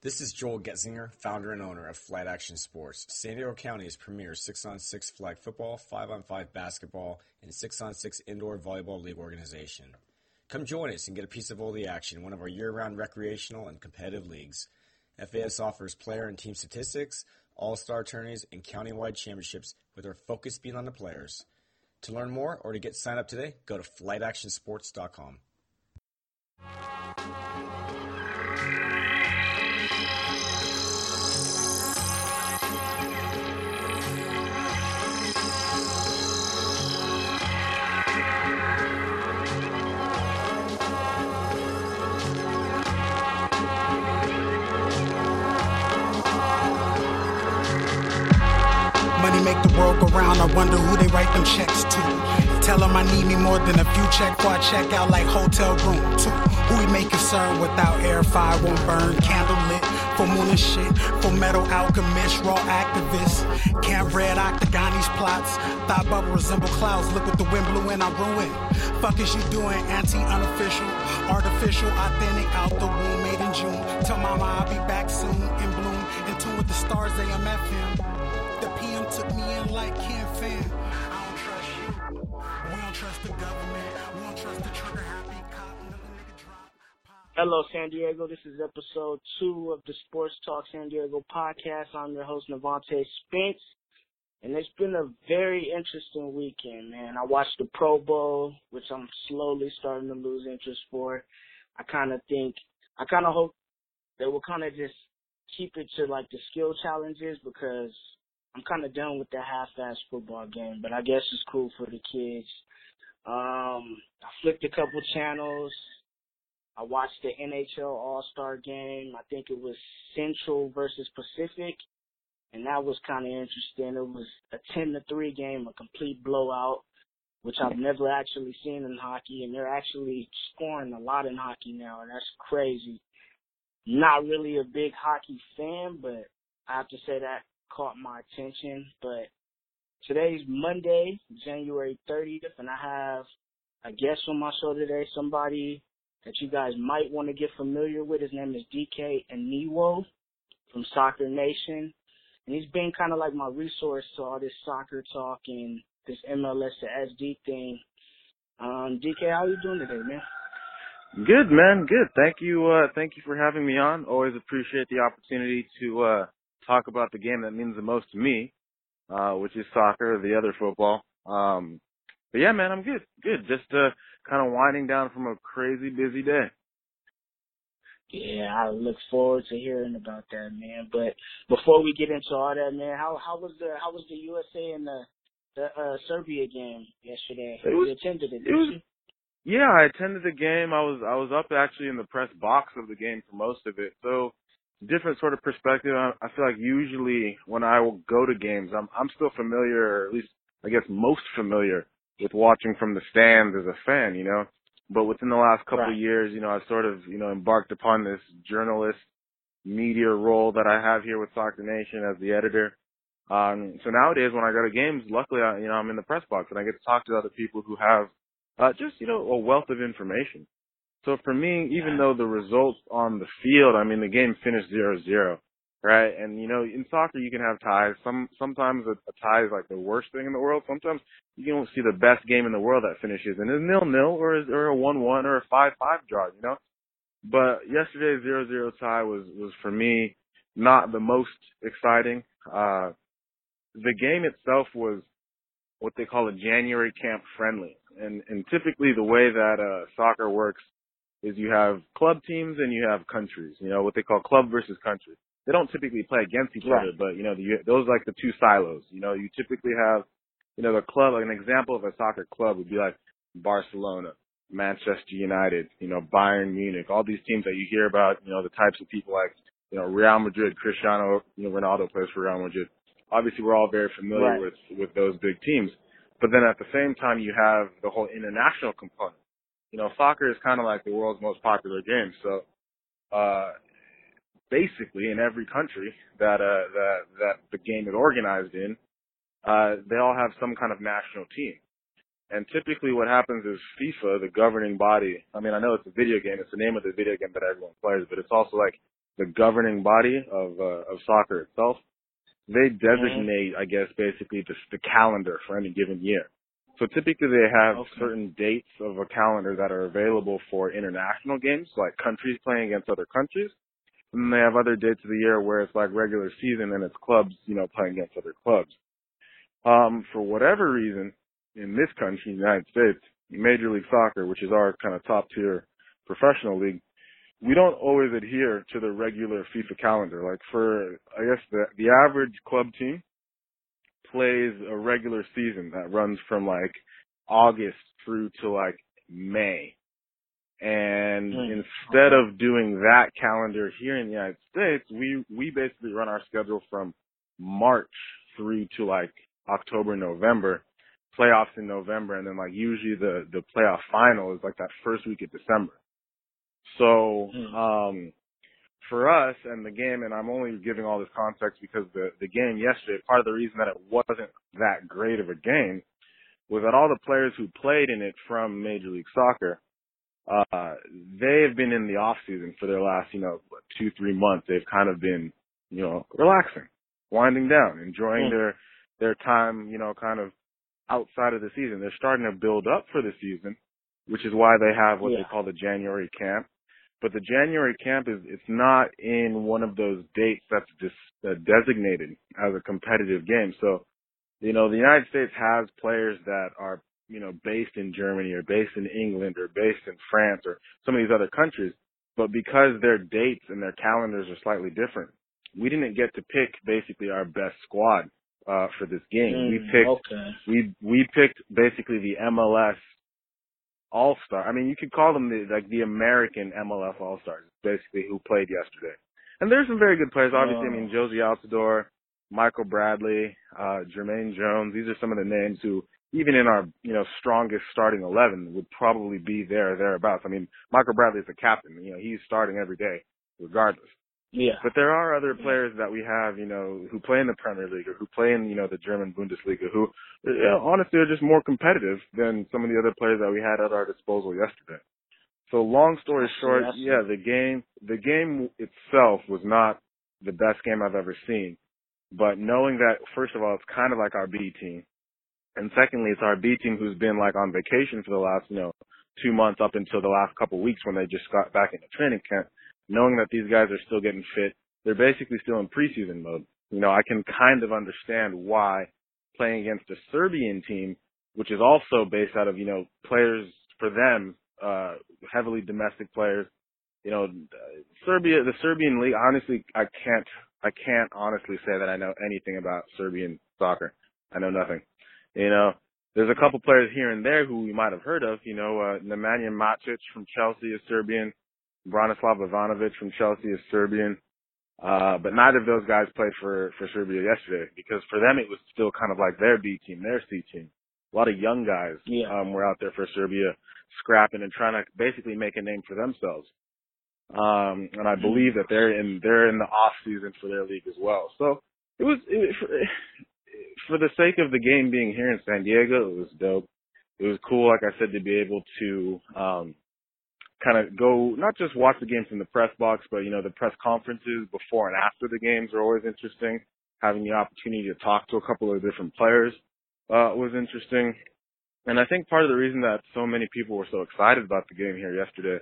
This is Joel Goetzinger, founder and owner of Flight Action Sports, San Diego County's premier 6-on-6 flag football, 5-on-5 basketball, and 6-on-6 indoor volleyball league organization. Come join us and get a piece of all the action in one of our year-round recreational and competitive leagues. FAS offers player and team statistics, all-star tourneys, and county-wide championships with our focus being on the players. To learn more or to get signed up today, go to flightactionsports.com. the world go round. I wonder who they write them checks to. Tell them I need me more than a few check before I check out like hotel room two. Who we make concern without air, fire won't burn. Candle lit for moon and shit. For metal alchemist, raw activists. Camp red octagonis plots. Thought bubble resemble clouds. Look what the wind blew and I ruined. Fuck is you doing? Anti unofficial, artificial, authentic, out the womb, made in June. Tell mama I'll be back soon in bloom. In tune with the stars, they MFM. PM took me in like Ken Fan. I don't trust you. We don't trust the government. We don't trust the trigger happy. Hello, San Diego. This is episode two of the Sports Talk San Diego podcast. I'm your host, Nevonte Spence. And it's been a very interesting weekend, man. I watched the Pro Bowl, which I'm slowly starting to lose interest for. I kind of think, I kind of hope they will kind of just keep it to like the skill challenges because I'm kind of done with the half-ass football game, but I guess it's cool for the kids. Um, I flipped a couple channels. I watched the NHL All-Star game. I think it was Central versus Pacific, and that was kind of interesting. It was a 10 to 3 game, a complete blowout, which I've never actually seen in hockey, and they're actually scoring a lot in hockey now, and that's crazy. Not really a big hockey fan, but I have to say that caught my attention. But today's Monday, January 30th, and I have a guest on my show today, somebody that you guys might want to get familiar with. His name is Dike Anyiwo from Soccer Nation. And he's been kind of like my resource to all this soccer talk and this MLS to SD thing. Um, DK, how you doing today, man? Good man, good. Thank you, uh, thank you for having me on. Always appreciate the opportunity to, uh, talk about the game that means the most to me, uh, which is soccer, the other football. Um, but yeah, man, I'm good, good. Just, uh, kind of winding down from a crazy busy day. Yeah, I look forward to hearing about that, man. But before we get into all that, man, how how was the how was the USA and the the uh, Serbia game yesterday? It was- you attended it, it was- Yeah, I attended the game. I was I was up actually in the press box of the game for most of it. So different sort of perspective. I, I feel like usually when I will go to games, I'm I'm still familiar, or at least I guess most familiar with watching from the stands as a fan, you know. But within the last couple Right. of years, you know, I've sort of you know embarked upon this journalist media role that I have here with Soccer Nation as the editor. Um, so nowadays, when I go to games, luckily, I, you know, I'm in the press box and I get to talk to other people who have uh, just you know a wealth of information. So for me, even though the results on the field, I mean, the game finished zero zero, right? And you know, in soccer, you can have ties. Some sometimes a, a tie is like the worst thing in the world. Sometimes you can see the best game in the world that finishes in a nil nil or is or a one one or a five five draw. You know, but yesterday's zero zero tie was was for me not the most exciting. Uh, the game itself was what they call a January camp friendly. And, and typically the way that, uh, soccer works is you have club teams and you have countries, you know, what they call club versus country. They don't typically play against each Right. other, but you know, the, those are like the two silos. You know, you typically have, you know, the club, like an example of a soccer club would be like Barcelona, Manchester United, you know, Bayern Munich, all these teams that you hear about, you know, the types of people like, you know, Real Madrid, Cristiano, you know, Ronaldo plays for Real Madrid. Obviously, we're all very familiar Right. with with those big teams. But then at the same time, you have the whole international component. You know, soccer is kind of like the world's most popular game. So, uh, basically, in every country that uh that that the game is organized in, uh, they all have some kind of national team. And typically what happens is FIFA, the governing body, I mean, I know it's a video game, it's the name of the video game that everyone plays, but it's also like the governing body of uh, of soccer itself, they designate, I guess, basically the, the calendar for any given year. So typically they have Okay. certain dates of a calendar that are available for international games, like countries playing against other countries. And they have other dates of the year where it's like regular season and it's clubs, you know, playing against other clubs. Um, for whatever reason, in this country, the United States, Major League Soccer, which is our kind of top tier professional league, we don't always adhere to the regular FIFA calendar. Like for, I guess the, the average club team plays a regular season that runs from like August through to like May. And Hmm. instead of doing that calendar here in the United States, we, we basically run our schedule from March through to like October, November, playoffs in November, and then like usually the, the playoff final is like that first week of December. So, Hmm. um, for us and the game, and I'm only giving all this context because the, the game yesterday, part of the reason that it wasn't that great of a game was that all the players who played in it from Major League Soccer, uh, they have been in the off season for their last, you know, two, three months. They've kind of been, you know, relaxing, winding down, enjoying Hmm. their, their time, you know, kind of outside of the season. They're starting to build up for the season, which is why they have what Yeah. they call the January camp. But the January camp is, it's not in one of those dates that's just uh, designated as a competitive game. So, you know, the United States has players that are, you know, based in Germany or based in England or based in France or some of these other countries. But because their dates and their calendars are slightly different, we didn't get to pick basically our best squad, uh, for this game. we Mm, picked Okay. we we picked basically the MLS All Star. I mean, you could call them the like the American MLS All Stars, basically who played yesterday. And there's some very good players. Obviously, I mean. Jozy Altidore, Michael Bradley, uh, Jermaine Jones. These are some of the names who, even in our you know strongest starting eleven, would probably be there or thereabouts. I mean, Michael Bradley is the captain. You know, he's starting every day, regardless. Yeah. But there are other players that we have, you know, who play in the Premier League or who play in, you know, the German Bundesliga who, you know, honestly are just more competitive than some of the other players that we had at our disposal yesterday. So long story short, see. yeah, the game, the game itself was not the best game I've ever seen. But knowing that, first of all, it's kind of like our B team. And secondly, it's our B team who's been like on vacation for the last, you know, two months up until the last couple of weeks when they just got back into training camp knowing that these guys are still getting fit, they're basically still in preseason mode. You know, I can kind of understand why playing against a Serbian team, which is also based out of, you know, players for them, uh, heavily domestic players, you know, Serbia, the Serbian league, honestly, I can't, I can't honestly say that I know anything about Serbian soccer. I know nothing. You know, there's a couple players here and there who you might have heard of, you know, uh, Nemanja Matic from Chelsea is Serbian. Branislav Ivanovic from Chelsea is Serbian. Uh, but neither of those guys played for, for Serbia yesterday because for them it was still kind of like their B team, their C team. A lot of young guys, Yeah. um, were out there for Serbia scrapping and trying to basically make a name for themselves. Um, and I believe that they're in, they're in the off season for their league as well. So it was, it, for, for the sake of the game being here in San Diego, it was dope. It was cool, like I said, to be able to, um, kind of go not just watch the games from the press box, but you know the press conferences before and after the games are always interesting. Having the opportunity to talk to a couple of different players uh, was interesting, and I think part of the reason that so many people were so excited about the game here yesterday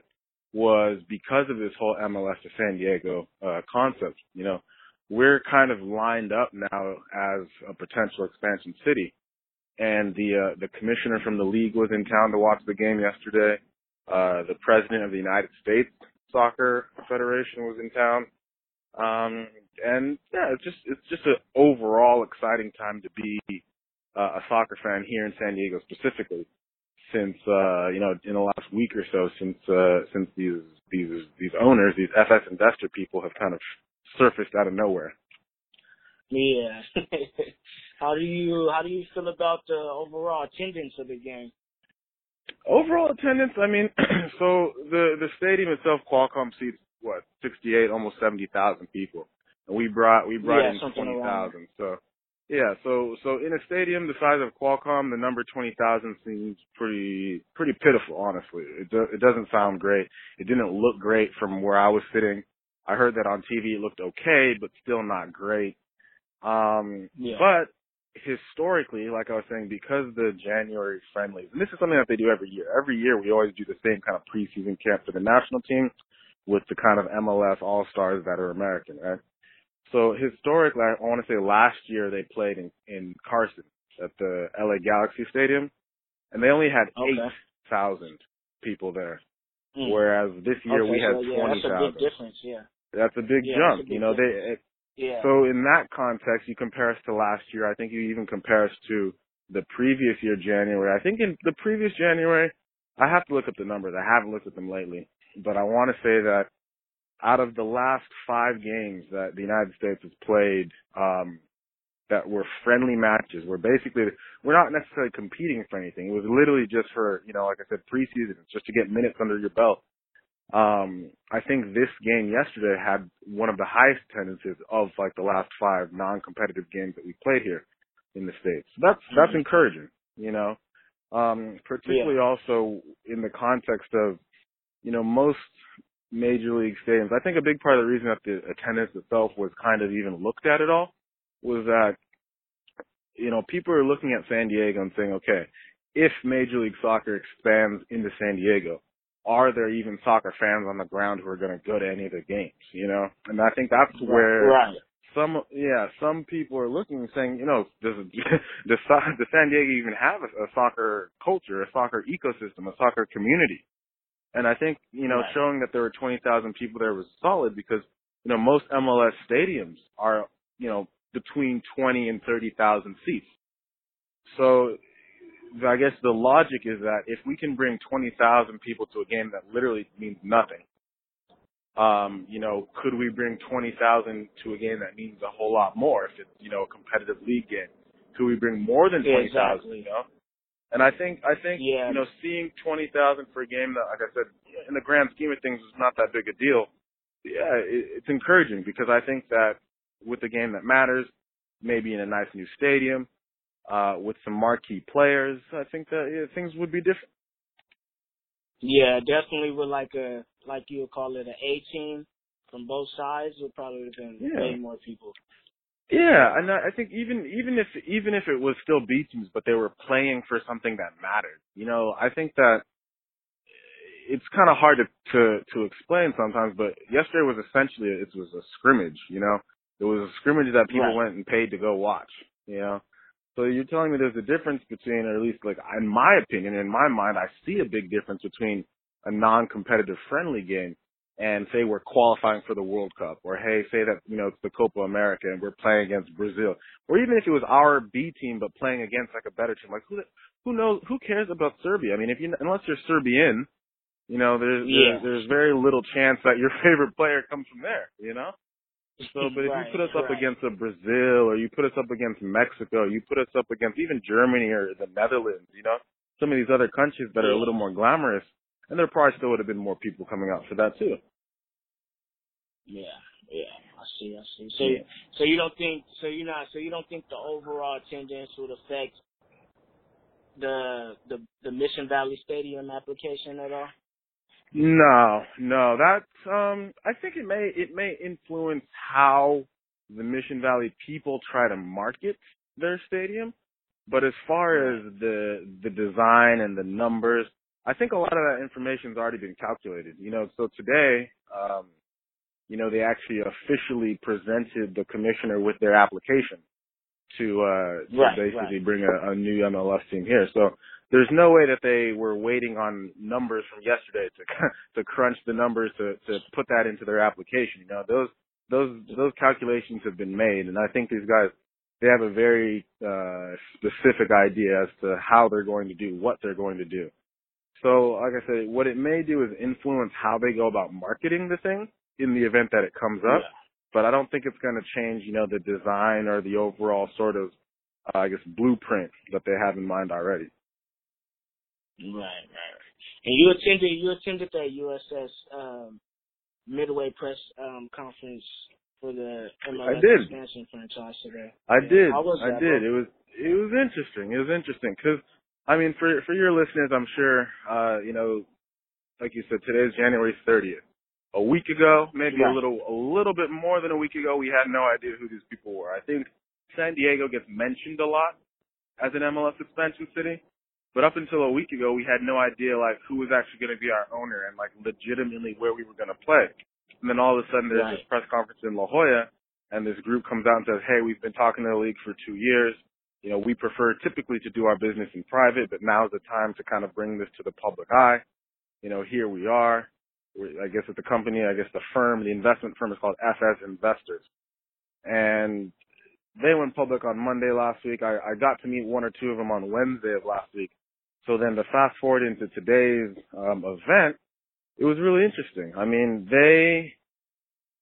was because of this whole MLS to San Diego uh, concept. You know, we're kind of lined up now as a potential expansion city, and the uh, the commissioner from the league was in town to watch the game yesterday uh, the president of the United States Soccer Federation was in town. Um, and yeah, it's just, it's just an overall exciting time to be uh, a soccer fan here in San Diego specifically since, uh, you know, in the last week or so since, uh, since these, these, these owners, these FS investor people have kind of surfaced out of nowhere. Yeah. how do you how do you feel about the overall attendance of the game? Overall attendance, I mean, so the the stadium itself, Qualcomm seats what sixty eight, almost seventy thousand people, and we brought we brought Yeah, in twenty. So yeah, so so in a stadium the size of Qualcomm, the number twenty thousand seems pretty pretty pitiful. Honestly, it do, it doesn't sound great. It didn't look great from where I was sitting. I heard that on TV it looked okay, but still not great. Um, Yeah. but historically, like I was saying, because the January friendlies, and this is something that they do every year. Every year we always do the same kind of preseason camp for the national team with the kind of MLS All Stars that are American, right? So historically, I want to say last year they played in, in Carson at the LA Galaxy Stadium, and they only had Okay. eight thousand people there, Mm. whereas this year okay, we had so, yeah, twenty That's a big difference. Yeah. That's a big Yeah, jump. a big you know, difference. they Yeah. so in that context, you compare us to last year. I think you even compare us to the previous year, January. I think in the previous January, I have to look up the numbers. I haven't looked at them lately, but I want to say that out of the last five games that the United States has played, um, that were friendly matches, where basically we're not necessarily competing for anything. It was literally just for, you know, like I said, preseason, just to get minutes under your belt. Um, I think this game yesterday had one of the highest attendances of like the last five non-competitive games that we played here in the States. So that's, that's Mhm. encouraging, you know, um, particularly also in the context of, you know, most major league stadiums. I think a big part of the reason that the attendance itself was kind of even looked at at all was that, you know, people are looking at San Diego and saying, okay, if Major League Soccer expands into San Diego, are there even soccer fans on the ground who are going to go to any of the games, you know? And I think that's where Right. some, yeah, some people are looking and saying, you know, does, does, does San Diego even have a, a soccer culture, a soccer ecosystem, a soccer community? And I think, you know, Right. showing that there were 20,000 people there was solid because, you know, most MLS stadiums are, you know, between 20 and 30,000 seats. So I guess the logic is that if we can bring 20,000 people to a game that literally means nothing, um, you know, could we bring 20,000 to a game that means a whole lot more if it's, you know, a competitive league game? Could we bring more than 20,000, exactly. you know? And I think, I think, Yeah. you know, seeing 20,000 for a game that, like I said, in the grand scheme of things is not that big a deal. Yeah, it, it's encouraging because I think that with a game that matters, maybe in a nice new stadium, uh, with some marquee players, I think that yeah, things would be different. Yeah, definitely with like a like you would call it an A team from both sides would probably have been Yeah. way more people. Yeah, and I I think even even if even if it was still B teams, but they were playing for something that mattered, you know, I think that it's kind of hard to to to explain sometimes. But yesterday was essentially it was a scrimmage, you know, it was a scrimmage that people Right. went and paid to go watch, you know. So you're telling me there's a difference between, or at least like in my opinion, in my mind, I see a big difference between a non-competitive friendly game and say we're qualifying for the World Cup, or hey, say that you know it's the Copa America and we're playing against Brazil, or even if it was our B team but playing against like a better team, like who who knows who cares about Serbia? I mean, if you unless you're Serbian, you know there's Yeah. there's, there's very little chance that your favorite player comes from there, you know. So, but if Right, you put us up against a Brazil, or you put us up against Mexico, you put us up against even Germany or the Netherlands, you know, some of these other countries that are a little more glamorous, and there probably still would have been more people coming out for that too. Yeah, yeah. I see, I see. So you so you don't think so you're not so you don't think the overall attendance would affect the the the Mission Valley Stadium application at all? No, no, that's um I think it may it may influence how the Mission Valley people try to market their stadium. But as far as the the design and the numbers, I think a lot of that information's already been calculated. You know, so today, um, you know, they actually officially presented the commissioner with their application to uh to Right, basically bring a, a new MLS team here. So there's no way that they were waiting on numbers from yesterday to to crunch the numbers to to put that into their application. You know, those those those calculations have been made, and I think these guys they have a very uh specific idea as to how they're going to do what they're going to do. So, like I said, what it may do is influence how they go about marketing the thing in the event that it comes up. Yeah. But I don't think it's going to change, you know, the design or the overall sort of, uh, I guess, blueprint that they have in mind already. Right, right. And you attended you attended that USS um Midway press um conference for the MLS I did. expansion franchise today. I Yeah. did. I that, did. bro? It was it was interesting. It was interesting because I mean, for for your listeners, I'm sure uh, you know, like you said, today is January 30th. a week ago, maybe Right. a little a little bit more than a week ago, we had no idea who these people were. I think San Diego gets mentioned a lot as an MLS expansion city, but up until a week ago, we had no idea like who was actually going to be our owner and like legitimately where we were going to play. And then all of a sudden, there's Right. this press conference in La Jolla, and this group comes out and says, "Hey, we've been talking to the league for two years. You know, we prefer typically to do our business in private, but now's the time to kind of bring this to the public eye. You know, here we are. We- I guess at the company, I guess the firm, the investment firm is called FS Investors. And they went public on Monday last week. I, I got to meet one or two of them on Wednesday of last week. So then to fast forward into today's um, event, it was really interesting. I mean, they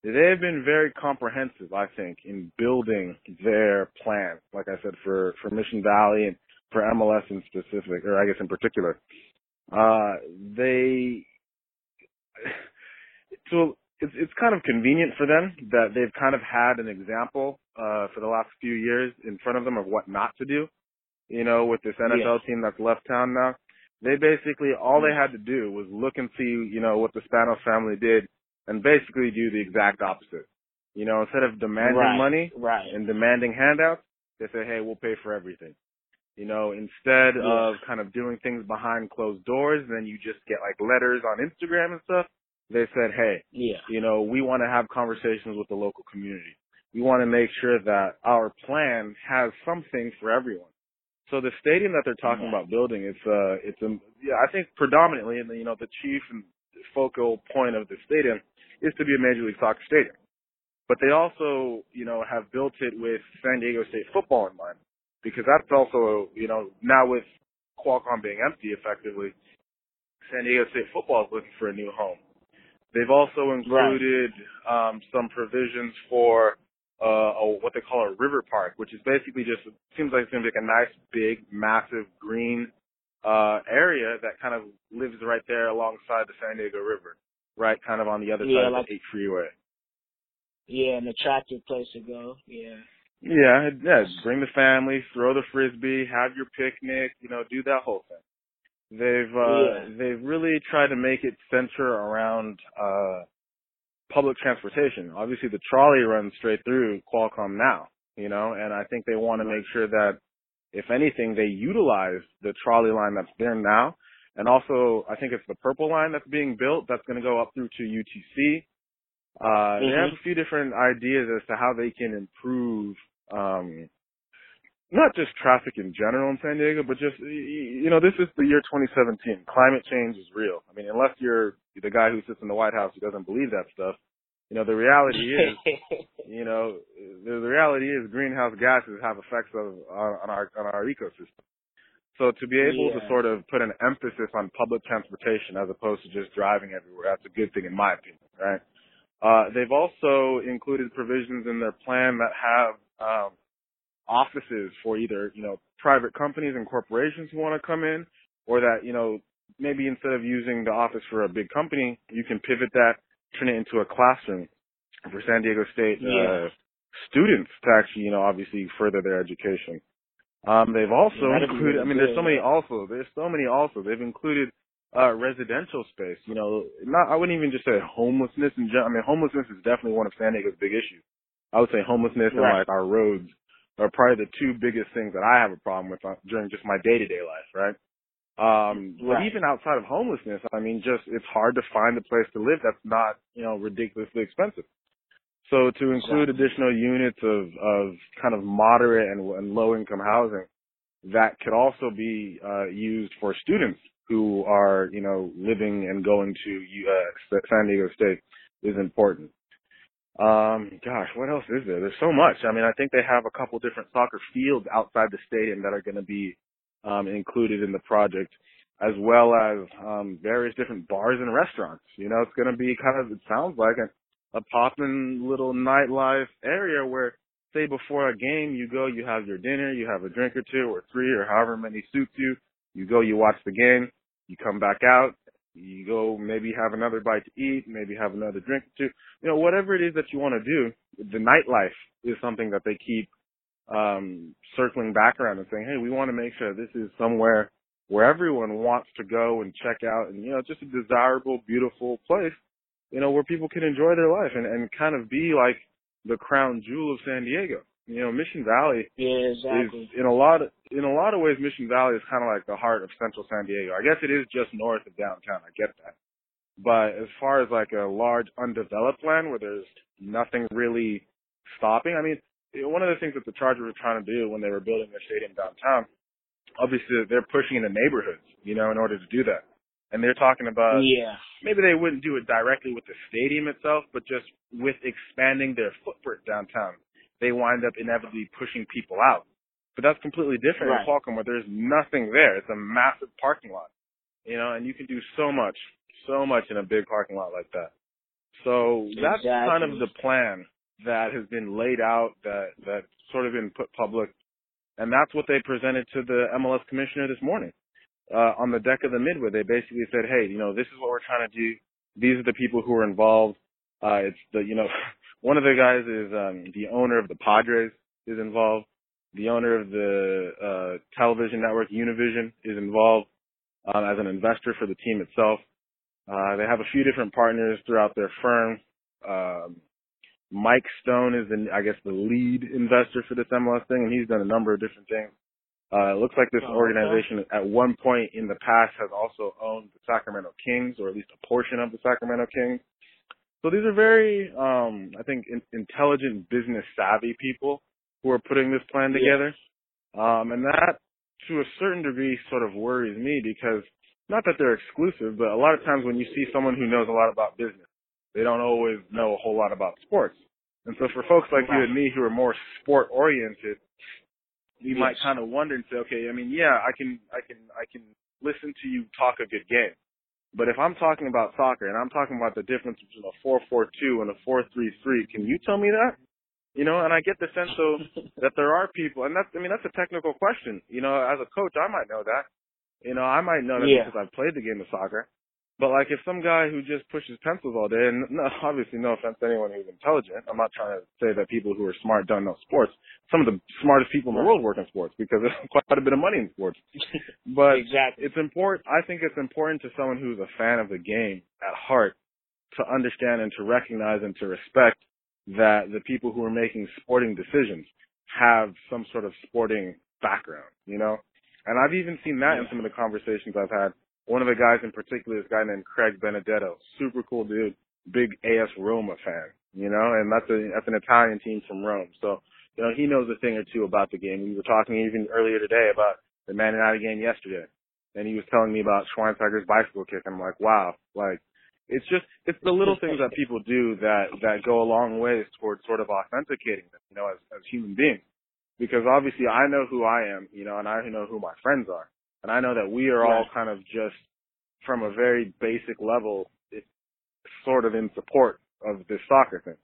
they've been very comprehensive, I think, in building their plan. Like I said, for for Mission Valley and for MLS in specific, or I guess in particular, uh, they so it's it's kind of convenient for them that they've kind of had an example uh, for the last few years in front of them of what not to do. You know, with this NFL team that's left town now, they basically all they mm-hmm. had to do was look and see, you know, what the Spanos family did, and basically do the exact opposite. You know, instead of demanding Right. money Right. and demanding handouts, they say, hey, we'll pay for everything. You know, instead Yeah. of kind of doing things behind closed doors, then you just get like letters on Instagram and stuff. They said, hey, Yeah. you know, we want to have conversations with the local community. We want to make sure that our plan has something for everyone. So the stadium that they're talking Right. about building, it's uh, it's a, yeah, I think predominantly, and you know, the chief and focal point of the stadium is to be a Major League Soccer stadium. But they also, you know, have built it with San Diego State football in mind, because that's also, you know, now with Qualcomm being empty effectively, San Diego State football is looking for a new home. They've also included um, some provisions for uh, a, what they call a river park, which is basically just seems like it's going to be like a nice, big, massive green uh, area that kind of lives right there alongside the San Diego River, right, kind of on the other Yeah, side like- of the eight freeway. Yeah, an attractive place to go. Yeah. Yeah, yeah. Bring the family, throw the frisbee, have your picnic, you know, do that whole thing. They've uh Yeah. they've really tried to make it center around uh public transportation. Obviously the trolley runs straight through Qualcomm now, you know, and I think they want to make sure that if anything they utilize the trolley line that's there now and also I think it's the purple line that's being built that's going to go up through to UTC. Uh they have a few different ideas as to how they can improve um not just traffic in general in San Diego, but just you know, this is the year 2017. Climate change is real. I mean, unless you're the guy who sits in the White House who doesn't believe that stuff, you know, the reality is, you know, the, the reality is greenhouse gases have effects of, on, on our on our ecosystem. So to be able to sort of put an emphasis on public transportation as opposed to just driving everywhere, that's a good thing in my opinion, right? Uh, they've also included provisions in their plan that have um, offices for either, you know, private companies and corporations who want to come in or that, you know, maybe instead of using the office for a big company, you can pivot that, turn it into a classroom for San Diego State Yeah. uh, students to actually, you know, obviously further their education. Um, they've also That'd included, I mean, there's so many also, there's so many also. They've included uh, residential space. You know, not I wouldn't even just say homelessness in general. I mean, homelessness is definitely one of San Diego's big issues. I would say homelessness and like our roads are probably the two biggest things that I have a problem with uh, during just my day to day life, right? Um, but Right. even outside of homelessness, I mean, just it's hard to find a place to live that's not, you know, ridiculously expensive. So to include additional units of, of kind of moderate and, and low income housing that could also be uh, used for students who are, you know, living and going to uh, San Diego State is important. Um, gosh, what else is there? There's so much. I mean, I think they have a couple different soccer fields outside the stadium that are going to be um, included in the project, as well as um, various different bars and restaurants. You know, it's going to be kind of, it sounds like a, a poppin' little nightlife area where, say, before a game, you go, you have your dinner, you have a drink or two or three or however many suits you. You go, you watch the game, you come back out, you go maybe have another bite to eat, maybe have another drink or two. You know, whatever it is that you want to do, the nightlife is something that they keep um circling back around and saying, Hey, we want to make sure this is somewhere where everyone wants to go and check out and you know, just a desirable, beautiful place you know, where people can enjoy their life and, and kind of be like the crown jewel of San Diego. You know, Mission Valley yeah, exactly. is in a lot of in a lot of ways Mission Valley is kind of like the heart of Central San Diego. I guess it is just north of downtown. I get that. But as far as like a large undeveloped land where there's nothing really stopping, I mean, one of the things that the Chargers were trying to do when they were building their stadium downtown, obviously they're pushing into neighborhoods, you know, in order to do that. And they're talking about yeah. maybe they wouldn't do it directly with the stadium itself, but just with expanding their footprint downtown they wind up inevitably pushing people out. But that's completely different right. in Qualcomm where there's nothing there. It's a massive parking lot. You know, and you can do so much, so much in a big parking lot like that. So that's exactly. kind of the plan that has been laid out, that that's sort of been put public, and that's what they presented to the MLS commissioner this morning uh, on the deck of the Midway. They basically said, "Hey, you know, this is what we're trying to do. These are the people who are involved. Uh, it's the, you know, One of the guys is um, the owner of the Padres is involved. The owner of the uh, television network Univision is involved um, as an investor for the team itself. Uh, they have a few different partners throughout their firm. Um, Mike Stone is, the, I guess, the lead investor for this MLS thing, and he's done a number of different things. Uh, it looks like this oh, organization at one point in the past has also owned the Sacramento Kings, or at least a portion of the Sacramento Kings. So these are very, um, I think, in, intelligent, business savvy people who are putting this plan together. Um, and that, to a certain degree, sort of worries me because not that they're exclusive, but a lot of times when you see someone who knows a lot about business, they don't always know a whole lot about sports. And so for folks like right. you and me who are more sport oriented, we yes. might kind of wonder and say, okay, I mean, yeah, I can, I can, I can listen to you talk a good game. But if I'm talking about soccer and I'm talking about the difference between a 4-4-2 and a 4-3-3, can you tell me that? You know, and I get the sense though that there are people, and that's, I mean, that's a technical question. You know, as a coach, I might know that. You know, I might know that yeah. because I've played the game of soccer. But like if some guy who just pushes pencils all day, and no, obviously no offense to anyone who's intelligent, I'm not trying to say that people who are smart don't know sports. Some of the smartest people in the world work in sports because there's quite a bit of money in sports. But exactly. it's important. I think it's important to someone who's a fan of the game at heart to understand and to recognize and to respect that the people who are making sporting decisions have some sort of sporting background, you know? And I've even seen that yeah. in some of the conversations I've had one of the guys in particular is a guy named Craig Benedetto. Super cool dude. Big AS Roma fan, you know, and that's a that's an Italian team from Rome. So, you know, he knows a thing or two about the game. We were talking even earlier today about the Man United game yesterday. And he was telling me about Schweinsteiger's bicycle kick. I'm like, wow, like it's just it's the little things that people do that that go a long ways towards sort of authenticating them, you know, as as human beings. Because obviously I know who I am, you know, and I know who my friends are. And I know that we are all kind of just from a very basic level, it's sort of in support of this soccer thing.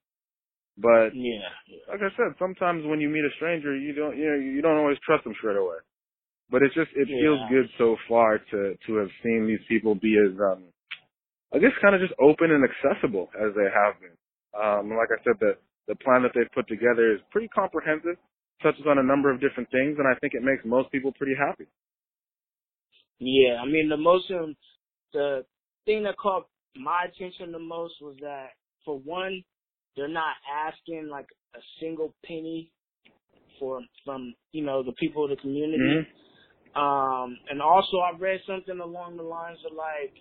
But yeah, like I said, sometimes when you meet a stranger, you don't you know you don't always trust them straight away. But it's just it yeah. feels good so far to to have seen these people be as um I guess kind of just open and accessible as they have been. Um like I said the the plan that they've put together is pretty comprehensive, touches on a number of different things and I think it makes most people pretty happy. Yeah, I mean the most the thing that caught my attention the most was that for one, they're not asking like a single penny for from you know the people of the community. Mm-hmm. Um, and also I read something along the lines of like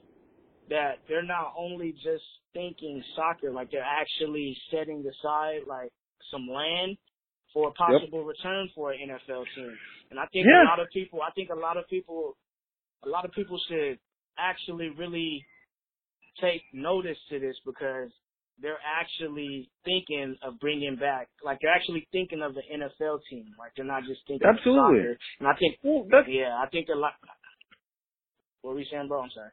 that they're not only just thinking soccer, like they're actually setting aside like some land for a possible yep. return for an NFL team. And I think yeah. a lot of people, I think a lot of people a lot of people should actually really take notice to this because they're actually thinking of bringing back, like they're actually thinking of the NFL team. Like they're not just thinking Absolutely. of soccer. And I think, well, yeah, I think a lot. What were you saying, bro? I'm sorry.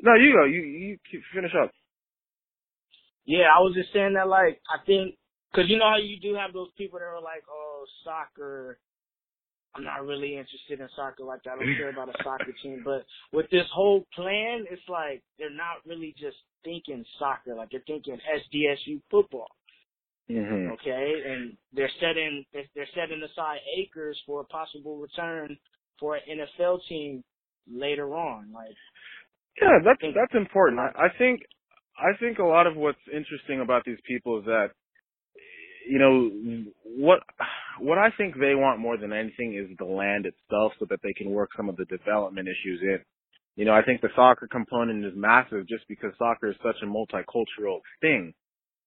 No, you go. You you finish up. Yeah, I was just saying that, like, I think, cause you know how you do have those people that are like, oh, soccer, I'm not really interested in soccer like that. I don't care about a soccer team. But with this whole plan, it's like they're not really just thinking soccer. Like they're thinking SDSU football. Mm-hmm. Okay, and they're setting they're setting aside acres for a possible return for an NFL team later on. Like yeah, that's that's important. I, I think I think a lot of what's interesting about these people is that, you know, what what I think they want more than anything is the land itself, so that they can work some of the development issues in. You know, I think the soccer component is massive just because soccer is such a multicultural thing,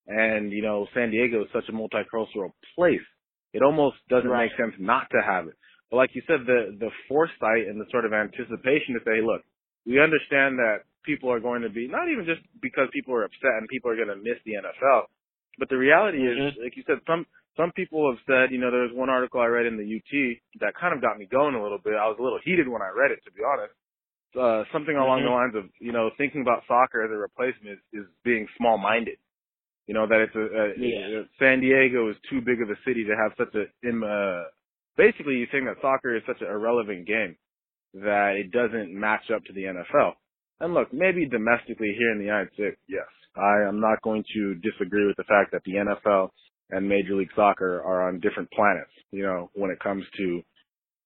and you know, San Diego is such a multicultural place. It almost doesn't Right. make sense not to have it. But like you said, the the foresight and the sort of anticipation to say, look, we understand that people are going to be not even just because people are upset and people are going to miss the NFL, but the reality is, Mhm. like you said, some some people have said, you know, there was one article I read in the UT that kind of got me going a little bit. I was a little heated when I read it, to be honest. Uh, something along the Mhm. lines of, you know, thinking about soccer as a replacement is, is being small-minded. You know that it's a, a, Yeah. a San Diego is too big of a city to have such a im- uh, basically you think that soccer is such an irrelevant game that it doesn't match up to the NFL. And look, maybe domestically here in the United States, yes, I am not going to disagree with the fact that the NFL and Major League Soccer are on different planets. You know, when it comes to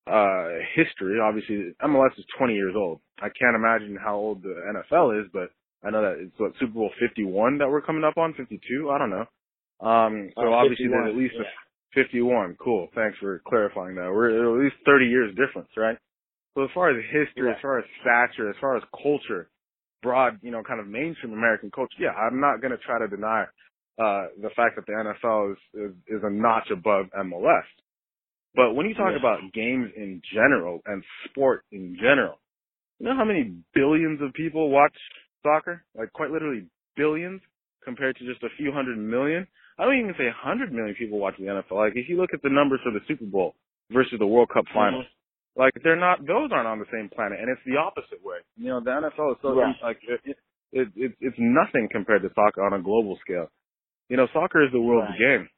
uh history, obviously MLS is 20 years old. I can't imagine how old the NFL is, but I know that it's what Super Bowl 51 that we're coming up on, 52. I don't know. Um, so Uh, obviously there's at least yeah. a 51. Cool. Thanks for clarifying that. We're at least 30 years difference, right? So as far as history, Right. as far as stature, as far as culture, broad, you know, kind of mainstream American culture, yeah, I'm not going to try to deny uh the fact that the NFL is, is is a notch above MLS. But when you talk Yeah. about games in general and sport in general, you know how many billions of people watch soccer? Like quite literally billions compared to just a few hundred million. I don't even say a hundred million people watch the NFL. Like if you look at the numbers for the Super Bowl versus the World Cup finals, like they're not; those aren't on the same planet, and it's the opposite way. You know, the NFL is so Right. like it, it, it it's nothing compared to soccer on a global scale. You know, soccer is the world's Right. game.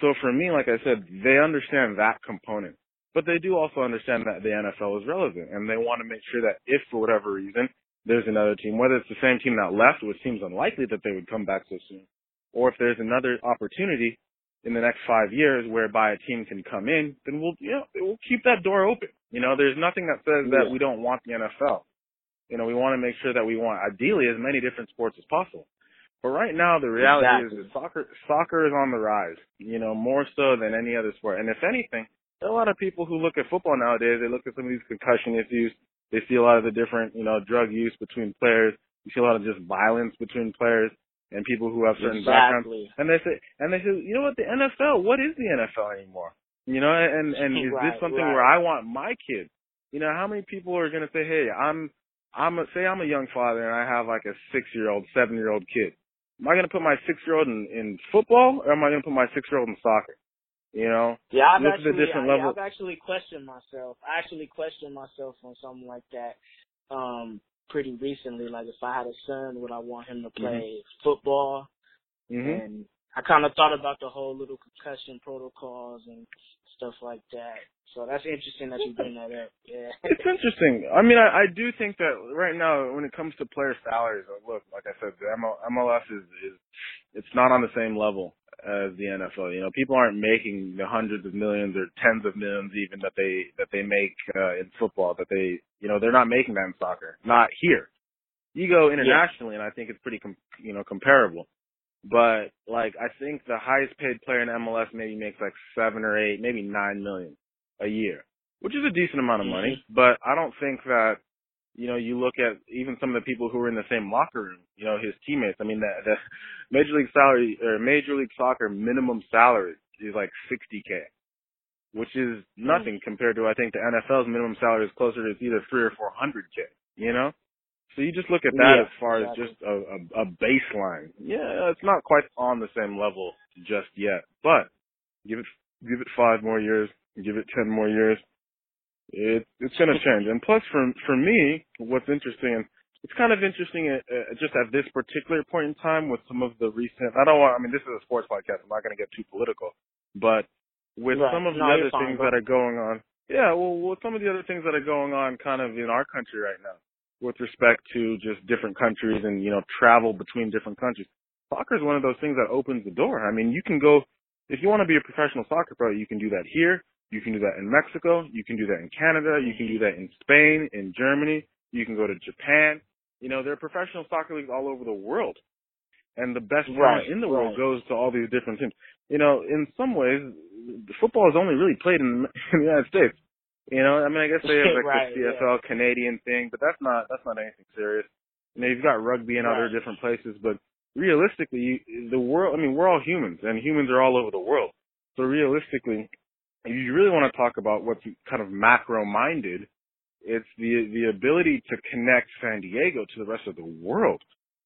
So for me, like I said, they understand that component, but they do also understand that the NFL is relevant, and they want to make sure that if for whatever reason there's another team, whether it's the same team that left, which seems unlikely that they would come back so soon, or if there's another opportunity in the next five years whereby a team can come in, then we'll, you know, we'll keep that door open. You know, there's nothing that says that Yeah. we don't want the NFL. You know, we want to make sure that we want ideally as many different sports as possible. But right now, the reality Exactly. is that soccer soccer is on the rise. You know, more so than any other sport. And if anything, there are a lot of people who look at football nowadays. They look at some of these concussion issues. They see a lot of the different, you know, drug use between players. You see a lot of just violence between players and people who have certain backgrounds. And they say, and they say, you know what, the NFL, what is the NFL anymore? You know, and and is Right, this something right. where I want my kid? You know, how many people are going to say, hey, I'm, I'm a, say I'm a young father and I have like a six year old, seven year old kid. Am I going to put my six year old in, in football or am I going to put my six year old in soccer? You know, Yeah, I've Look actually, different I, level- I've actually questioned myself. I actually questioned myself on something like that, um, pretty recently. Like if I had a son, would I want him to play football? hmm And I kind of thought about the whole little concussion protocols and stuff like that. So that's interesting that you bring that up. Yeah. It's interesting. I mean, I, I do think that right now, when it comes to player salaries, look, like I said, the ML, MLS is, is it's not on the same level as the NFL. You know, people aren't making the hundreds of millions or tens of millions even that they that they make uh, in football. That they, you know, they're not making that in soccer. Not here. You go internationally, and I think it's pretty, com- you know, comparable. But like, I think the highest paid player in MLS maybe makes like seven or eight, maybe nine million a year, which is a decent amount of money. Mm-hmm. But I don't think that, you know, you look at even some of the people who are in the same locker room, you know, his teammates. I mean, the, the Major League salary or Major League Soccer minimum salary is like 60k, which is mm-hmm. nothing compared to I think the NFL's minimum salary is closer to either three or 400k. You know. So you just look at that Yeah, as far exactly. as just a, a, a baseline. Yeah, it's not quite on the same level just yet, but give it give it five more years, give it ten more years, it it's gonna change. And plus, for for me, what's interesting, and it's kind of interesting uh, uh, just at this particular point in time with some of the recent. I don't want. I mean, this is a sports podcast. I'm not gonna get too political, but with Right. some of the No, you're other fine, things bro. that are going on. Yeah, well, with some of the other things that are going on, kind of in our country right now, with respect to just different countries and you know travel between different countries. Soccer is one of those things that opens the door. I mean, you can go if you want to be a professional soccer player, you can do that here. You can do that in Mexico. You can do that in Canada. You can do that in Spain, in Germany. You can go to Japan. You know, there are professional soccer leagues all over the world. and the best Right, in the world goes to all these different teams. You know, in some ways, football is only really played in, in the United States. You know, I mean, I guess they have like Right, the CFL Canadian thing, but that's not that's not anything serious. You know, you've got rugby in other different places, but realistically, you, the world. I mean, we're all humans, and humans are all over the world. So realistically, if you really want to talk about what's kind of macro-minded, it's the the ability to connect San Diego to the rest of the world.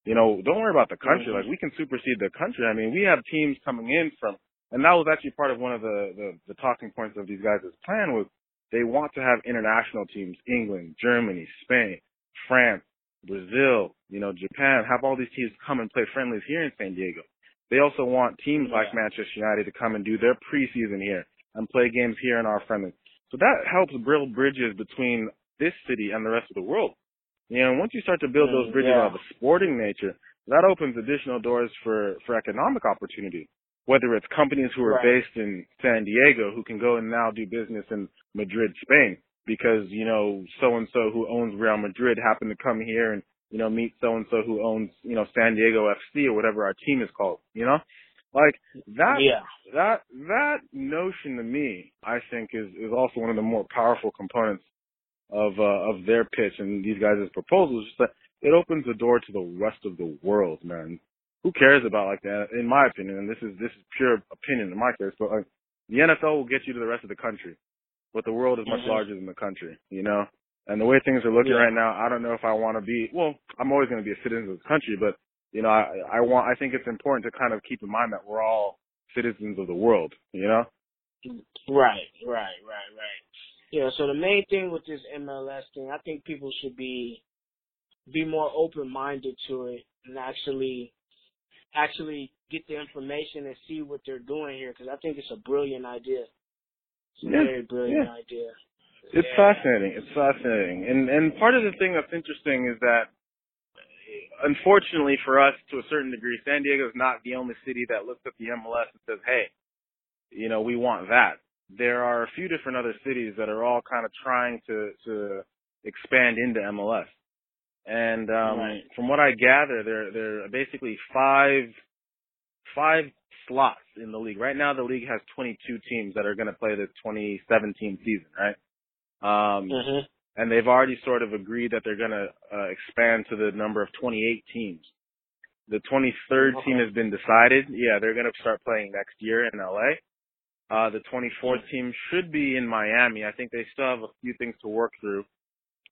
You know, don't worry about the country. Mhm. Like we can supersede the country. I mean, we have teams coming in from, and that was actually part of one of the the, the talking points of these guys' plan was they want to have international teams, England, Germany, Spain, France, Brazil, you know, Japan, have all these teams come and play friendlies here in San Diego. They also want teams like Manchester United to come and do their preseason here and play games here in our friendlies. So that helps build bridges between this city and the rest of the world. You know, once you start to build those Mm, bridges yeah. of a sporting nature, that opens additional doors for, for economic opportunity. Whether it's companies who are Right. based in San Diego who can go and now do business in Madrid, Spain, because, you know, so and so who owns Real Madrid happened to come here and, you know, meet so and so who owns, you know, San Diego FC or whatever our team is called, you know? Like that Yeah. that that notion to me, I think, is is also one of the more powerful components of uh, of their pitch and these guys' proposals. Just that it opens the door to the rest of the world, man. Who cares about like that? In my opinion, and this is this is pure opinion in my case, but like the NFL will get you to the rest of the country, but the world is much Mhm. larger than the country, you know. And the way things are looking Yeah. right now, I don't know if I want to be. Well, I'm always going to be a citizen of the country, but you know, I I want. I think it's important to kind of keep in mind that we're all citizens of the world, you know. Right, right, right, right. Yeah, so the main thing with this MLS thing, I think people should be be more open minded to it and actually actually get the information and see what they're doing here because I think it's a brilliant idea. It's a Yeah, very brilliant yeah. idea. It's Yeah. fascinating. It's fascinating. And and part of the thing that's interesting is that unfortunately for us to a certain degree, San Diego is not the only city that looks at the MLS and says, Hey, you know, we want that. There are a few different other cities that are all kind of trying to to expand into MLS. And um Right. from what I gather there there are basically five five slots in the league. Right now the league has twenty two teams that are gonna play the twenty seventeen season, right? Um Mhm. and they've already sort of agreed that they're going to uh, expand to the number of 28 teams. The 23rd Okay. team has been decided. Yeah, they're going to start playing next year in LA. Uh, the 24th team should be in Miami. I think they still have a few things to work through,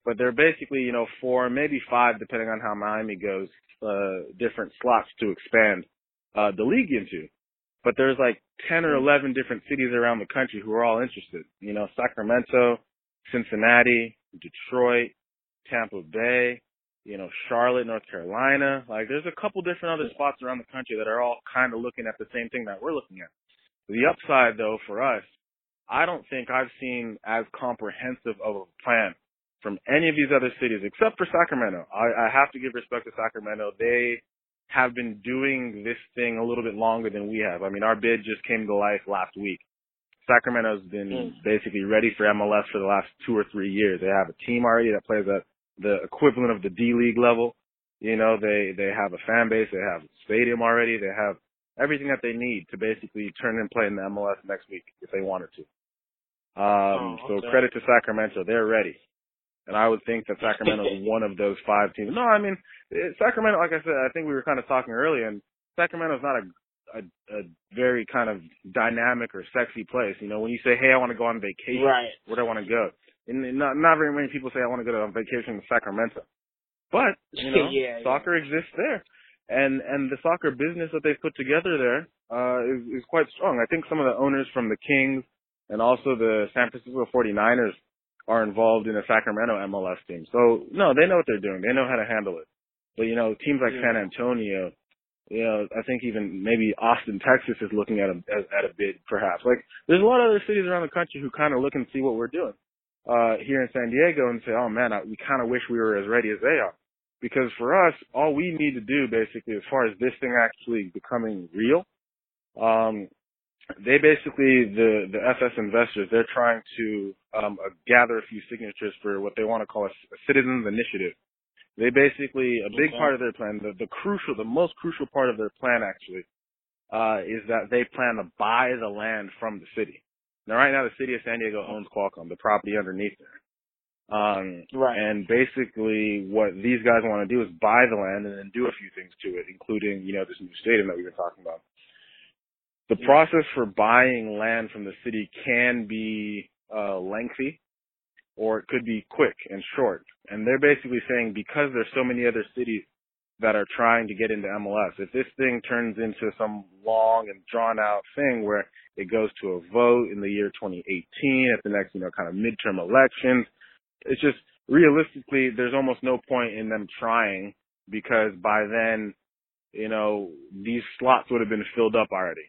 but they're basically, you know, four, maybe five, depending on how Miami goes, uh, different slots to expand, uh, the league into. But there's like 10 or 11 different cities around the country who are all interested. You know, Sacramento, Cincinnati, Detroit, Tampa Bay, you know, Charlotte, North Carolina. Like there's a couple different other spots around the country that are all kind of looking at the same thing that we're looking at. The upside though for us, I don't think I've seen as comprehensive of a plan from any of these other cities except for Sacramento. I, I have to give respect to Sacramento. They have been doing this thing a little bit longer than we have. I mean, our bid just came to life last week. Sacramento's been Mm. basically ready for MLS for the last two or three years. They have a team already that plays at the equivalent of the D League level. You know, they they have a fan base, they have a stadium already, they have everything that they need to basically turn and play in the MLS next week if they wanted to. Um, Oh, so credit to Sacramento, they're ready. And I would think that Sacramento is one of those five teams. No, I mean Sacramento. Like I said, I think we were kind of talking earlier, and Sacramento's not a, a a very kind of dynamic or sexy place. You know, when you say, "Hey, I want to go on vacation," Right. where do I want to go? And not not very many people say, "I want to go on vacation to Sacramento," but you know, Yeah, yeah. soccer exists there, and and the soccer business that they've put together there uh, is is quite strong. I think some of the owners from the Kings and also the San Francisco 49ers are involved in the Sacramento MLS team. So no, they know what they're doing. They know how to handle it. But you know, teams like Yeah. San Antonio, you know, I think even maybe Austin, Texas is looking at a at, at a bid perhaps. Like there's a lot of other cities around the country who kind of look and see what we're doing uh here in San Diego and say, "Oh man, I, we kind of wish we were as ready as they are." Because for us, all we need to do basically as far as this thing actually becoming real, um they basically the the FS investors they're trying to um uh, gather a few signatures for what they want to call a, a citizens initiative They basically a big Okay. part of their plan, the, the crucial, the most crucial part of their plan actually, uh, is that they plan to buy the land from the city. Now, right now, the city of San Diego owns Qualcomm, the property underneath there. Um, Right. and basically, what these guys want to do is buy the land and then do a few things to it, including, you know, this new stadium that we've been talking about. The process for buying land from the city can be uh, lengthy, or it could be quick and short. And they're basically saying because there's so many other cities that are trying to get into MLS, if this thing turns into some long and drawn out thing where it goes to a vote in the year 2018 at the next, you know, kind of midterm elections, it's just realistically, there's almost no point in them trying because by then, you know, these slots would have been filled up already.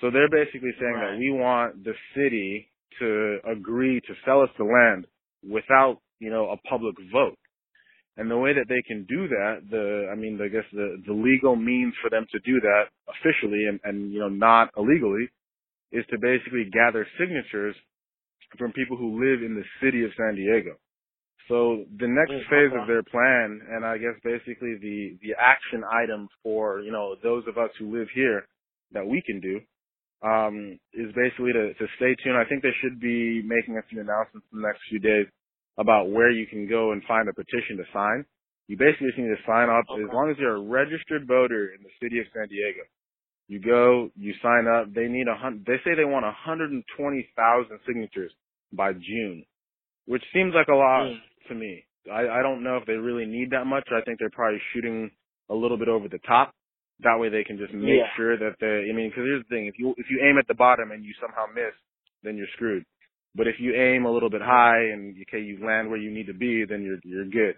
So they're basically saying Right. that we want the city to agree to sell us the land without, you know, a public vote. And the way that they can do that, the, I mean, I guess the, the legal means for them to do that officially and, and, you know, not illegally is to basically gather signatures from people who live in the city of San Diego. So the next Mm, phase of their plan, and I guess basically the, the action item for, you know, those of us who live here that we can do, um, is basically to, to stay tuned. I think they should be making a few announcements in the next few days about where you can go and find a petition to sign. You basically just need to sign up as long as you're a registered voter in the city of San Diego. You go, you sign up. They need a hun. They say they want 120,000 signatures by June, which seems like a lot Mm. to me. I, I don't know if they really need that much. I think they're probably shooting a little bit over the top. That way they can just make Yeah. sure that they. I mean, because here's the thing: if you if you aim at the bottom and you somehow miss, then you're screwed. But if you aim a little bit high and okay, you land where you need to be, then you're you're good.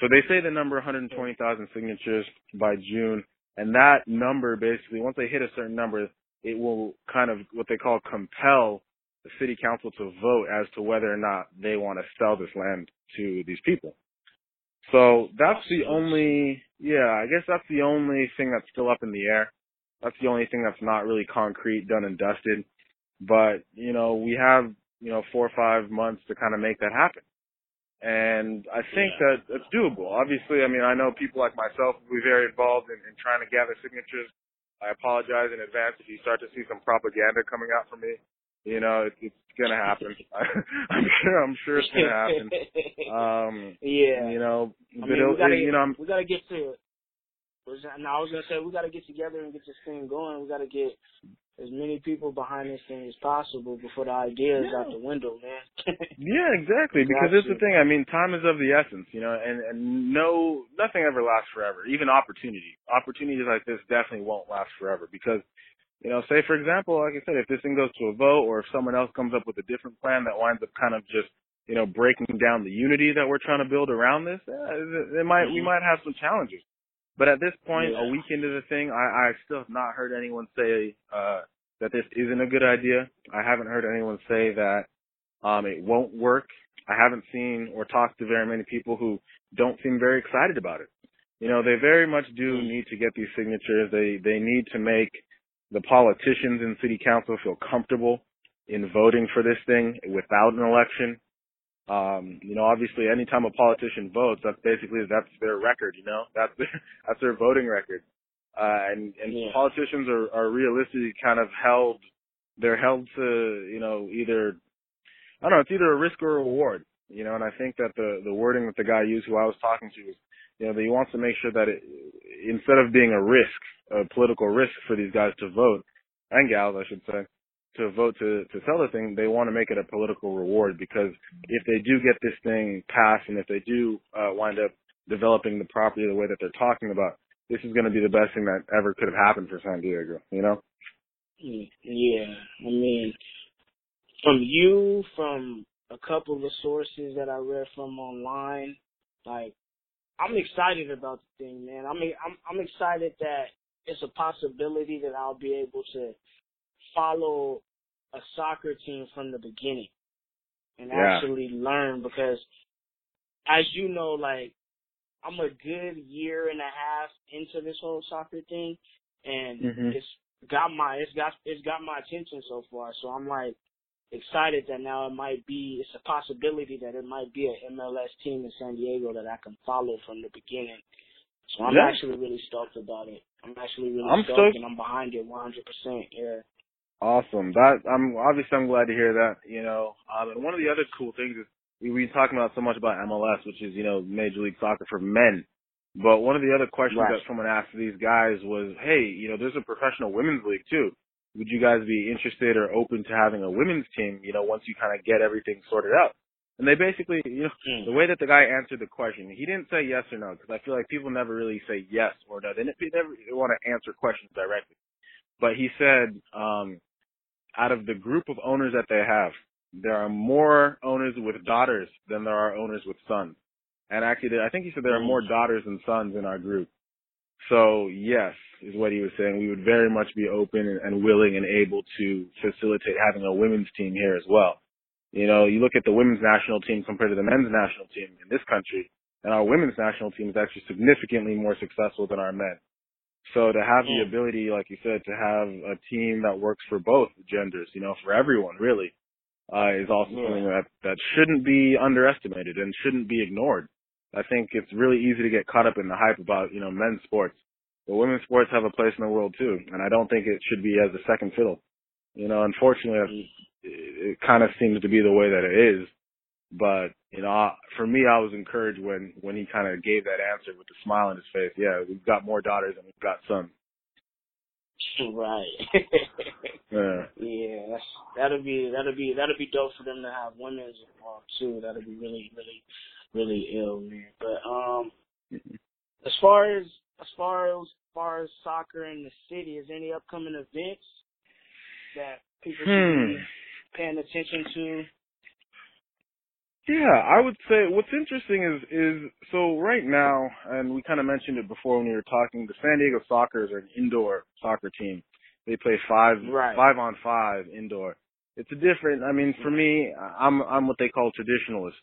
So they say the number 120,000 signatures by June, and that number basically, once they hit a certain number, it will kind of what they call compel the city council to vote as to whether or not they want to sell this land to these people. So that's the only, yeah, I guess that's the only thing that's still up in the air. That's the only thing that's not really concrete, done and dusted. But, you know, we have, you know, four or five months to kind of make that happen. And I think Yeah. that it's doable. Obviously, I mean, I know people like myself will be very involved in, in trying to gather signatures. I apologize in advance if you start to see some propaganda coming out from me. You know, it, it's gonna happen. I'm sure. I'm sure it's gonna happen. Um, yeah. you know, I but mean, we gotta, you know, I'm, we gotta get to. That, no, I was gonna say we gotta get together and get this thing going. We gotta get as many people behind this thing as possible before the idea is out the window, man. Yeah, exactly. Because it's the thing. I mean, time is of the essence, you know, and and no, nothing ever lasts forever. Even opportunity, opportunities like this definitely won't last forever. Because, you know, say for example, like I said, if this thing goes to a vote, or if someone else comes up with a different plan that winds up kind of just, you know, breaking down the unity that we're trying to build around this, eh, it might we Mhm. might have some challenges. But at this point, Yeah. a week into the thing, I, I still have not heard anyone say uh, that this isn't a good idea. I haven't heard anyone say that um, it won't work. I haven't seen or talked to very many people who don't seem very excited about it. You know, they very much do Mm. need to get these signatures. They they need to make the politicians in city council feel comfortable in voting for this thing without an election. Um, you know, obviously anytime a politician votes, that's basically that's their record, you know. That's their that's their voting record. Uh and, and Yeah. politicians are, are realistically kind of held they're held to, you know, either I don't know, it's either a risk or a reward. You know, and I think that the the wording that the guy used who I was talking to is, you know, that he wants to make sure that it instead of being a risk, a political risk for these guys to vote, and gals I should say, to vote to to sell the thing, they want to make it a political reward because if they do get this thing passed and if they do uh wind up developing the property the way that they're talking about, this is going to be the best thing that ever could have happened for San Diego, you know? Mm, Yeah, I mean, from you, from a couple of the sources that I read from online, like, I'm excited about the thing, man. I mean, I'm I'm excited that it's a possibility that I'll be able to follow a soccer team from the beginning and Yeah. actually learn because, as you know, like, I'm a good year and a half into this whole soccer thing, and Mhm. it's got my it's got it's got my attention so far. So I'm like, excited that now it might be it's a possibility that it might be an MLS team in San Diego that I can follow from the beginning. So I'm Yeah. actually really stoked about it. I'm actually really I'm stoked, stoked. and I'm behind it 100. percent Yeah. Awesome. That I'm obviously I'm glad to hear that. You know, um, and one of the other cool things is we we talking about so much about MLS, which is you know Major League Soccer for men. But one of the other questions Right. that someone asked these guys was, "Hey, you know, there's a professional women's league too. Would you guys be interested or open to having a women's team? You know, once you kind of get everything sorted out." And they basically, you know, Mm. the way that the guy answered the question, he didn't say yes or no because I feel like people never really say yes or no. They ne- they never want to answer questions directly. But he said, um, out of the group of owners that they have, there are more owners with daughters than there are owners with sons. And actually, I think he said there are more daughters than sons in our group. So yes, is what he was saying. We would very much be open and, and willing and able to facilitate having a women's team here as well. You know, you look at the women's national team compared to the men's national team in this country, and our women's national team is actually significantly more successful than our men. So to have the Mm. ability, like you said, to have a team that works for both genders, you know, for everyone really, uh, is also Yeah. something that, that shouldn't be underestimated and shouldn't be ignored. I think it's really easy to get caught up in the hype about, you know, men's sports. But women's sports have a place in the world too, and I don't think it should be as a second fiddle. You know, unfortunately, that's- it, it kind of seems to be the way that it is. But you know, for me, I was encouraged when when he kind of gave that answer with a smile on his face. Yeah, we've got more daughters than we've got sons. Right. Yeah. yeah, that'll be that'll be that'll be dope for them to have women's involved too. That'll be really really really ill, man. But um, as far as as far as, far as soccer in the city, is there any upcoming events that people should Hmm. be paying attention to? Yeah, I would say what's interesting is is so right now, and we kind of mentioned it before when we were talking. The San Diego Sockers are an indoor soccer team. They play five Right. five on five indoor. It's a different. I mean, for me, I'm I'm what they call traditionalist.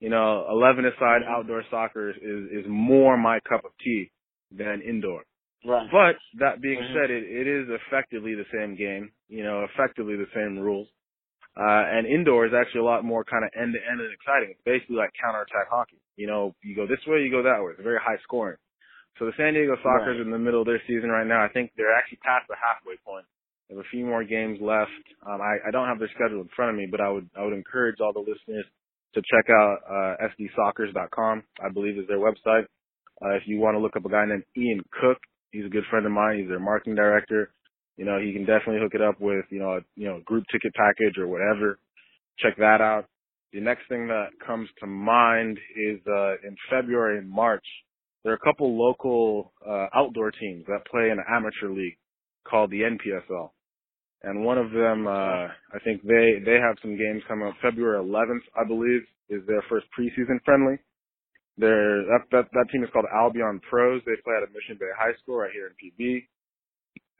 You know, eleven aside outdoor soccer is is more my cup of tea than indoor. Right. But that being Mhm. said, it, it is effectively the same game. You know, effectively the same rules. Uh, and indoor is actually a lot more kind of end to end and exciting. It's basically like counterattack hockey. You know, you go this way, you go that way. It's very high scoring. So the San Diego Sockers Right. in the middle of their season right now. I think they're actually past the halfway point. They have a few more games left. Um, I, I don't have their schedule in front of me, but I would I would encourage all the listeners to check out uh, sdsoccers.com. I believe is their website. Uh, if you want to look up a guy named Ian Cook, he's a good friend of mine. He's their marketing director. You know, he can definitely hook it up with you know a, you know group ticket package or whatever. Check that out. The next thing that comes to mind is uh, in February and March. There are a couple local uh, outdoor teams that play in an amateur league called the NPSL, and one of them, uh, I think they they have some games coming up. February 11th, I believe, is their first preseason friendly. They're, that, that that team is called Albion Pros. They play at Mission Bay High School right here in PB.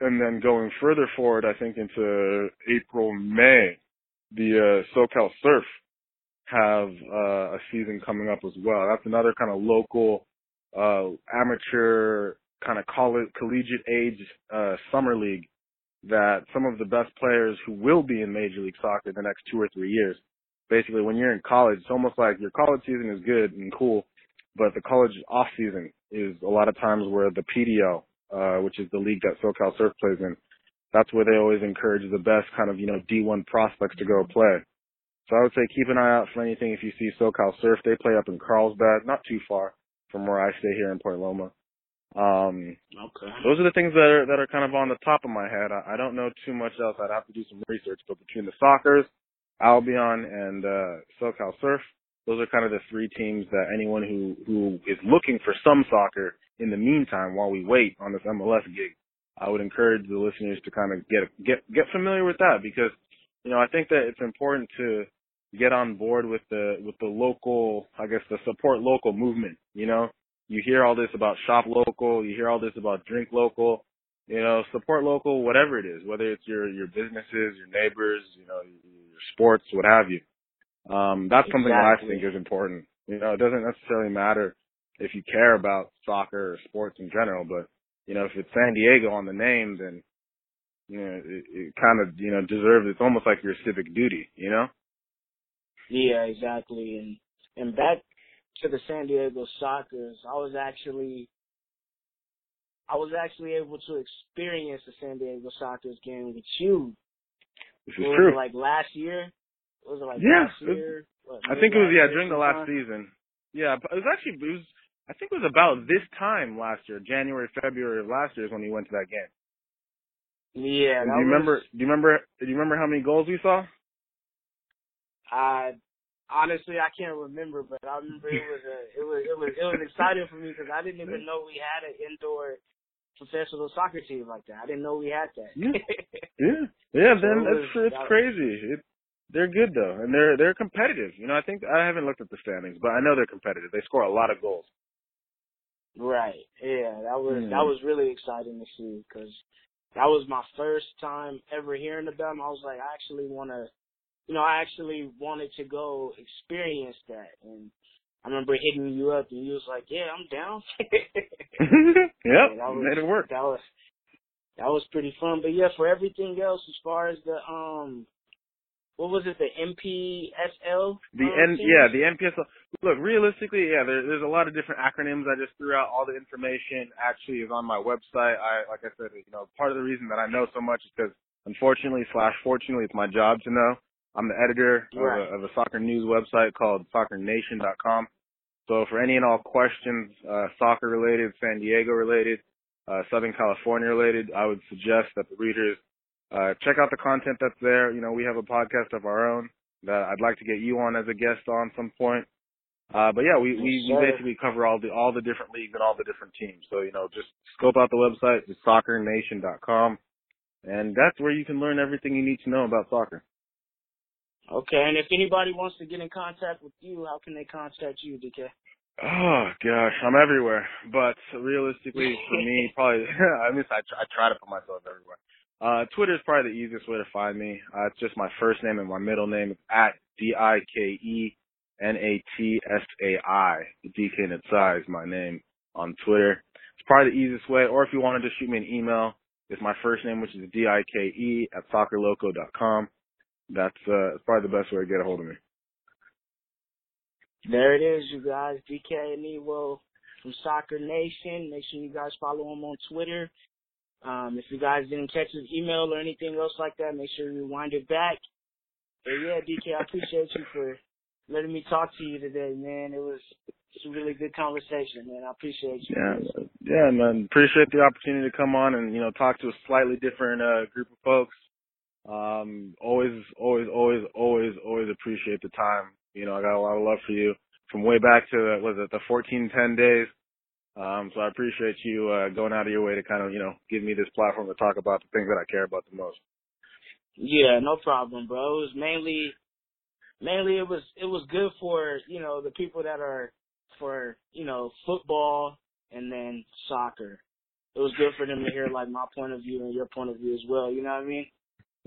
And then going further forward, I think into April, May, the uh, SoCal Surf have uh, a season coming up as well. That's another kind of local, uh, amateur, kind of college, collegiate age uh, summer league that some of the best players who will be in Major League Soccer the next two or three years. Basically, when you're in college, it's almost like your college season is good and cool, but the college off season is a lot of times where the PDL, uh, which is the league that SoCal Surf plays in, that's where they always encourage the best kind of, you know, D1 prospects to go play. So I would say keep an eye out for anything if you see SoCal Surf. They play up in Carlsbad, not too far from where I stay here in Point Loma. Um, Okay. those are the things that are that are kind of on the top of my head. I, I don't know too much else. I'd have to do some research, but between the Sockers, Albion, and uh, SoCal Surf, those are kind of the three teams that anyone who who is looking for some soccer in the meantime while we wait on this MLS gig, I would encourage the listeners to kind of get get get familiar with that because you know I think that it's important to get on board with the with the local I guess the support local movement. You know, you hear all this about shop local, you hear all this about drink local, you know, support local, whatever it is, whether it's your your businesses, your neighbors, you know, your sports, what have you. Um, that's something that I think is important. You know, it doesn't necessarily matter if you care about soccer or sports in general, but you know, if it's San Diego on the name, then you know, it, it kind of, you know, deserves, it's almost like your civic duty, you know? Yeah, exactly. And, and back to the San Diego Sockers, I was actually, I was actually able to experience the San Diego Sockers game with you. This is was true. Like last year? It was it like yeah, last year? What, I think it was, yeah, during the last season. Yeah, but it was actually, it was, I think it was about this time last year, January, February of last year is when he went to that game. Yeah, do you was, remember, do you remember, do you remember how many goals we saw? I honestly I can't remember, but I remember it was a it was it was it was exciting for me because I didn't even know we had an indoor professional soccer team like that. I didn't know we had that. Yeah. Yeah, yeah. So Then it it's it's that crazy. It, they're good though, and they're they're competitive. You know, I think I haven't looked at the standings, but I know they're competitive. They score a lot of goals. right. Yeah, that was Hmm. that was really exciting to see because that was my first time ever hearing about them. I was like, I actually want to, you know, I actually wanted to go experience that, and I remember hitting you up, and you was like, Yeah, I'm down. yep, that was, made it work. That was that was pretty fun. But yeah, for everything else, as far as the um, what was it, the MPSL? The um, N, yeah, the NPSL. Look, realistically, yeah, there, there's a lot of different acronyms. I just threw out all the information. Actually, is on my website. I, like I said, you know, part of the reason that I know so much is because, unfortunately slash fortunately, it's my job to know. I'm the editor of, a, of a soccer news website called SoccerNation.com. So for any and all questions, uh, soccer related, San Diego related, uh, Southern California related, I would suggest that the readers uh, check out the content that's there. You know, we have a podcast of our own that I'd like to get you on as a guest on some point. Uh, but yeah, we, we, we basically cover all the, all the different leagues and all the different teams. So, you know, just scope out the website, it's soccernation.com. And that's where you can learn everything you need to know about soccer. Okay, and if anybody wants to get in contact with you, how can they contact you, Dike? Oh gosh, I'm everywhere. But realistically, for me, probably I mean, I, try- I try to put myself everywhere. Uh, Twitter is probably the easiest way to find me. Uh, it's just my first name and my middle name. It's at D I K E N A T S A I. Dike Natsai is my name on Twitter. It's probably the easiest way. Or if you wanted to just shoot me an email, it's my first name, which is D I K E at soccerloco.com. That's uh, probably the best way to get a hold of me. There it is, you guys. Dike Anyiwo from Soccer Nation. Make sure you guys follow him on Twitter. Um, if you guys didn't catch his email or anything else like that, make sure you wind it back. But yeah, Dike, I appreciate you for letting me talk to you today, man. It was it's a really good conversation, man. I appreciate you. Yeah, yeah, man. Appreciate the opportunity to come on and you know talk to a slightly different uh, group of folks. Um, always, always, always, always, always appreciate the time. You know, I got a lot of love for you from way back to was it the fourteen ten days. Um, so I appreciate you uh, going out of your way to kind of you know give me this platform to talk about the things that I care about the most. Yeah, no problem, bro. It was mainly, mainly it was it was good for you know the people that are for you know football and then soccer. It was good for them to hear like my point of view and your point of view as well. You know what I mean?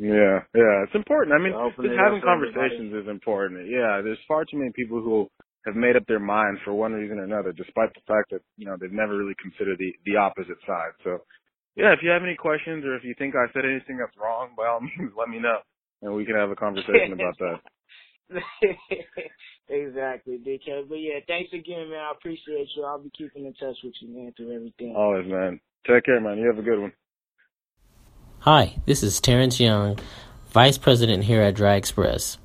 Yeah, yeah, it's important. I mean, just having conversations is important. Yeah, there's far too many people who have made up their mind for one reason or another, despite the fact that you know they've never really considered the the opposite side. So, yeah, if you have any questions or if you think I said anything that's wrong, by all means, let me know, and we can have a conversation about that. exactly, Dike. But yeah, thanks again, man. I appreciate you. I'll be keeping in touch with you, man, through everything. Always, man. Take care, man. You have a good one. Hi, this is Terrence Young, Vice President here at Dry Express.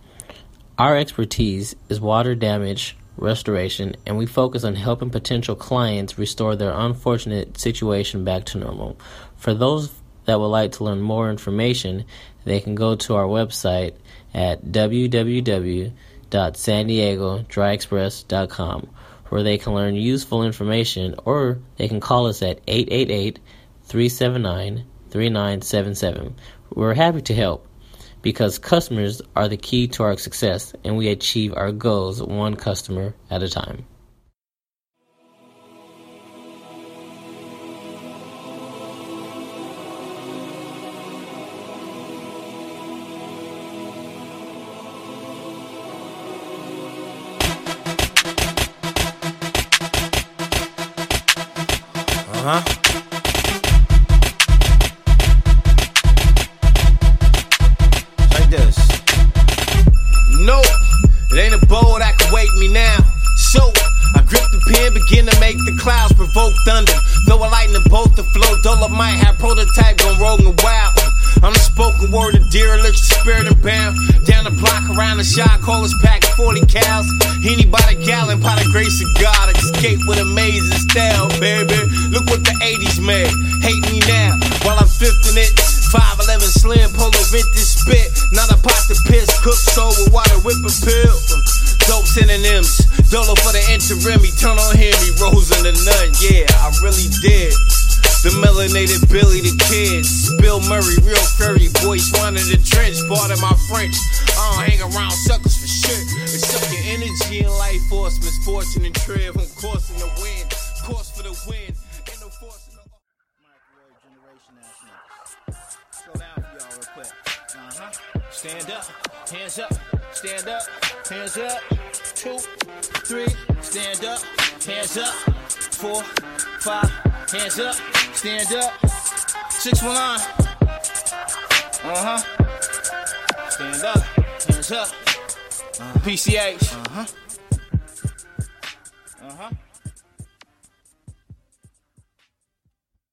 Our expertise is water damage restoration, and we focus on helping potential clients restore their unfortunate situation back to normal. For those that would like to learn more information, they can go to our website at www.sandiegodryexpress.com where they can learn useful information or they can call us at 888 379 3977. We're happy to help because customers are the key to our success and we achieve our goals one customer at a time. Uh huh. Provoke thunder. Throw a lightning bolt to flow, Dolomite, have prototype, gon' roll and wild. I'm the spoken word of derelict, spirit and bound. Down the block, around the shot, call us pack 40 cows. Henny by the gallon, by the grace of God, escape with amazing style, baby. Look what the 80s made. Hate me now, while I'm fifthing it. 5'11 slim, polo vintage spit. Not a pot to piss, cook soul with water, whip a pill. Dope synonyms, Dolo for the interim, on him, he rose in the nun, yeah, I really did. The melanated Billy the Kids, Bill Murray, real furry voice, one in the trench, part of my French. I don't hang around suckers for shit. Up your energy and life force, misfortune and trip, on course in the wind, course for the wind, Ain't no force in the. Uh-huh. Stand up, hands up, stand up, hands up. Two, three, stand up, hands up. Four, five, hands up, stand up. Six one nine. Uh-huh. Stand up, hands up. PCH. Uh-huh.